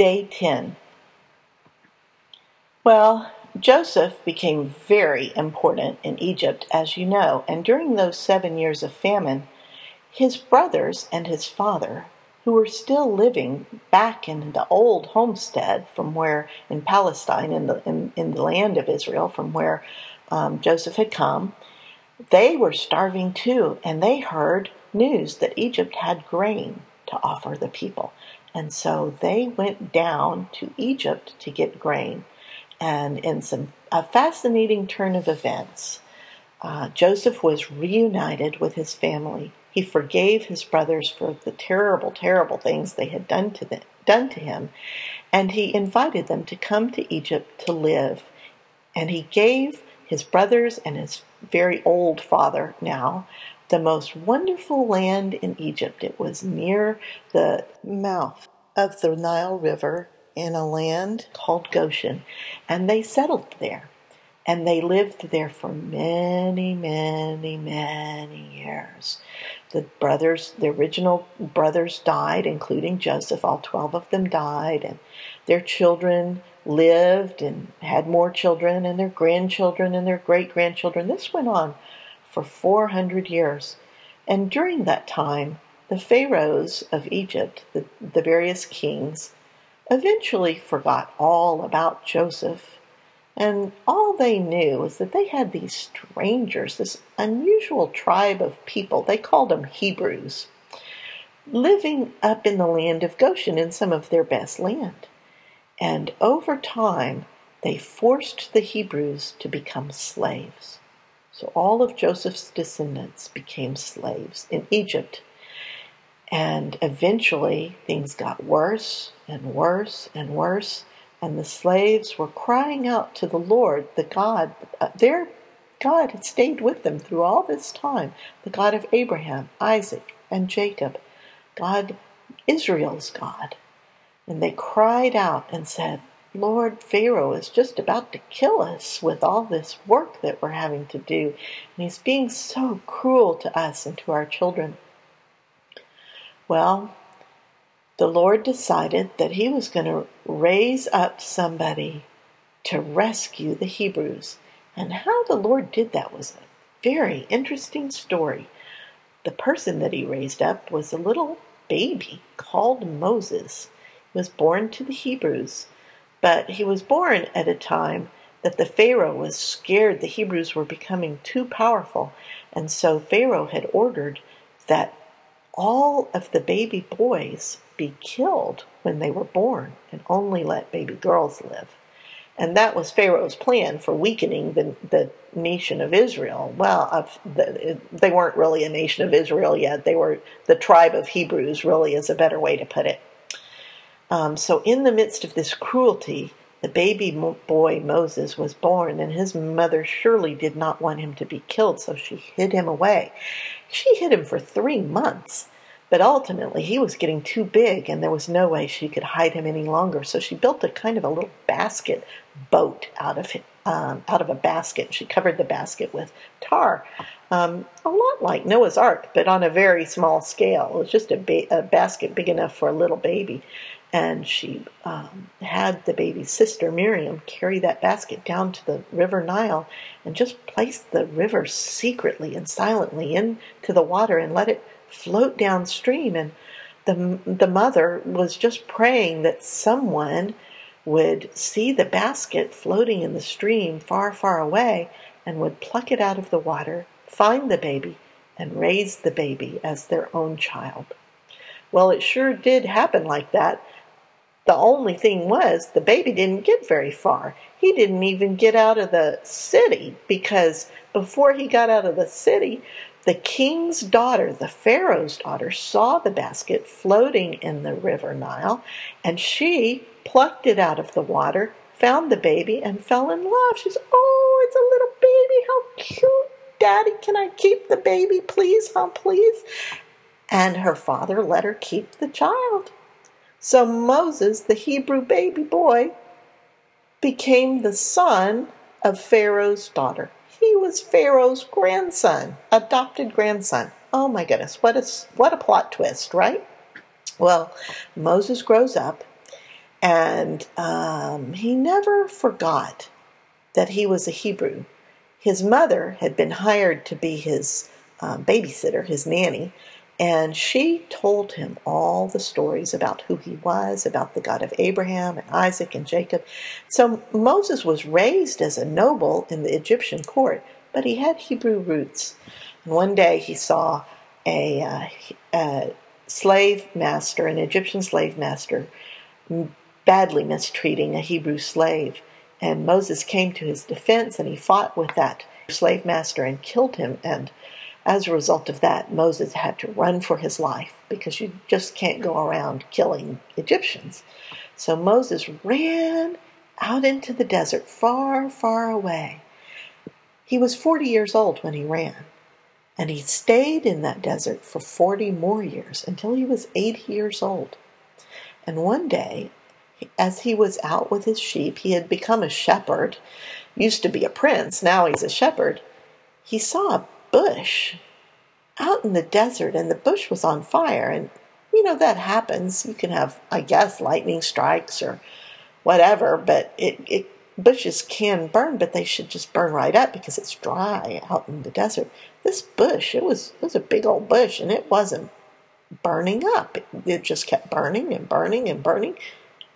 Day 10. Well, Joseph became very important in Egypt, as you know, and during those seven years of famine, his brothers and his father, who were still living back in the old homestead from where in Palestine, in the in, in the land of Israel, from where um, Joseph had come, they were starving too, and they heard news that Egypt had grain to offer the people. And so they went down to Egypt to get grain. And in some a fascinating turn of events, uh, Joseph was reunited with his family. He forgave his brothers for the terrible, terrible things they had done to them, done to him, and he invited them to come to Egypt to live. And he gave his brothers and his very old father now the most wonderful land in Egypt. It was near the mouth of the Nile River in a land called Goshen, and they settled there. And they lived there for many, many, many years. The brothers, the original brothers died, including Joseph. All 12 of them died, and their children lived and had more children, and their grandchildren and their great grandchildren. This went on for 400 years. And during that time, the pharaohs of Egypt, the, the various kings, eventually forgot all about Joseph. And all they knew was that they had these strangers, this unusual tribe of people, they called them Hebrews, living up in the land of Goshen in some of their best land. And over time, they forced the Hebrews to become slaves. So all of Joseph's descendants became slaves in Egypt. And eventually things got worse and worse and worse. And the slaves were crying out to the Lord, the God, uh, their God had stayed with them through all this time, the God of Abraham, Isaac, and Jacob, God, Israel's God. And they cried out and said, Lord Pharaoh is just about to kill us with all this work that we're having to do. And he's being so cruel to us and to our children. Well, the Lord decided that he was going to raise up somebody to rescue the Hebrews. And how the Lord did that was a very interesting story. The person that he raised up was a little baby called Moses. He was born to the Hebrews. But he was born at a time that the Pharaoh was scared the Hebrews were becoming too powerful, and so Pharaoh had ordered that all of the baby boys be killed when they were born and only let baby girls live. And that was Pharaoh's plan for weakening the, the nation of Israel. Well, the, they weren't really a nation of Israel yet. They were the tribe of Hebrews, really, is a better way to put it. Um, so, in the midst of this cruelty, the baby boy Moses was born, and his mother surely did not want him to be killed, so she hid him away. She hid him for three months, but ultimately he was getting too big, and there was no way she could hide him any longer. So she built a kind of a little basket boat out of um, out of a basket. She covered the basket with tar, um, a lot like Noah's Ark, but on a very small scale. It was just a, ba- a basket big enough for a little baby and she um, had the baby's sister Miriam carry that basket down to the river Nile and just place the river secretly and silently into the water and let it float downstream. And the the mother was just praying that someone would see the basket floating in the stream far, far away and would pluck it out of the water, find the baby, and raise the baby as their own child. Well, it sure did happen like that the only thing was, the baby didn't get very far. He didn't even get out of the city because before he got out of the city, the king's daughter, the Pharaoh's daughter, saw the basket floating in the river Nile and she plucked it out of the water, found the baby, and fell in love. She's, oh, it's a little baby. How cute. Daddy, can I keep the baby, please? Huh, please? And her father let her keep the child. So Moses, the Hebrew baby boy, became the son of Pharaoh's daughter. He was Pharaoh's grandson, adopted grandson. Oh my goodness, what a, what a plot twist, right? Well, Moses grows up And um, he never forgot that he was a Hebrew. His mother had been hired to be his um, babysitter, his nanny, and she told him all the stories about who he was, about the God of Abraham and Isaac and Jacob. So Moses was raised as a noble in the Egyptian court, but he had Hebrew roots. And one day he saw a, uh, a slave master, an Egyptian slave master, badly mistreating a Hebrew slave. And Moses came to his defense and he fought with that slave master and killed him. And as a result of that, Moses had to run for his life because you just can't go around killing Egyptians. So Moses ran out into the desert, far, far away. He was 40 years old when he ran, and he stayed in that desert for 40 more years until he was 80 years old. And one day, as he was out with his sheep, he had become a shepherd, used to be a prince, now he's a shepherd. He saw a bush out in the desert and the bush was on fire and you know that happens. You can have i guess lightning strikes or whatever but it, it bushes can burn but they should just burn right up because it's dry out in the desert. This bush it was it was a big old bush and it wasn't burning up. It, it just kept burning and burning and burning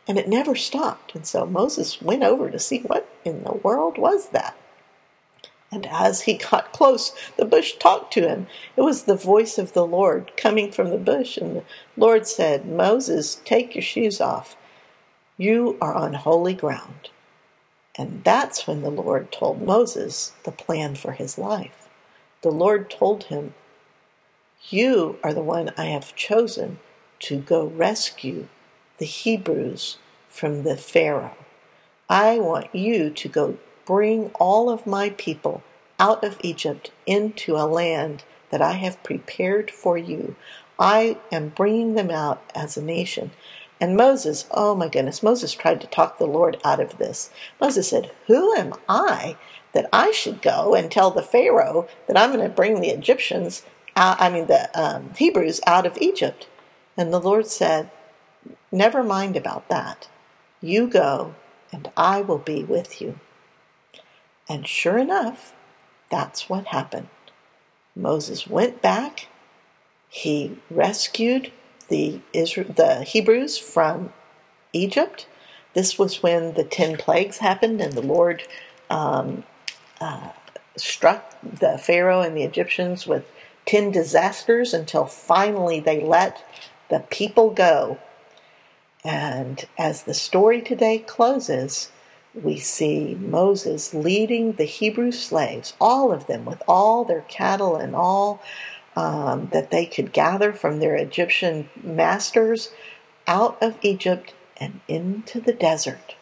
and it never stopped. And so moses went over to see what in the world was that and as he got close, the bush talked to him. It was the voice of the Lord coming from the bush. And the Lord said, Moses, take your shoes off. You are on holy ground. And that's when the Lord told Moses the plan for his life. The Lord told him, You are the one I have chosen to go rescue the Hebrews from the Pharaoh. I want you to go bring all of my people out of Egypt into a land that I have prepared for you. I am bringing them out as a nation. And Moses, oh my goodness, Moses tried to talk the Lord out of this. Moses said, Who am I that I should go and tell the Pharaoh that I'm going to bring the Egyptians out, I mean, the um, Hebrews out of Egypt? And the Lord said, Never mind about that. You go, and I will be with you. And sure enough, that's what happened. Moses went back. He rescued the Israel, the Hebrews from Egypt. This was when the ten plagues happened, and the Lord um, uh, struck the Pharaoh and the Egyptians with ten disasters until finally they let the people go. And as the story today closes, we see Moses leading the Hebrew slaves, all of them, with all their cattle and all um, that they could gather from their Egyptian masters, out of Egypt and into the desert.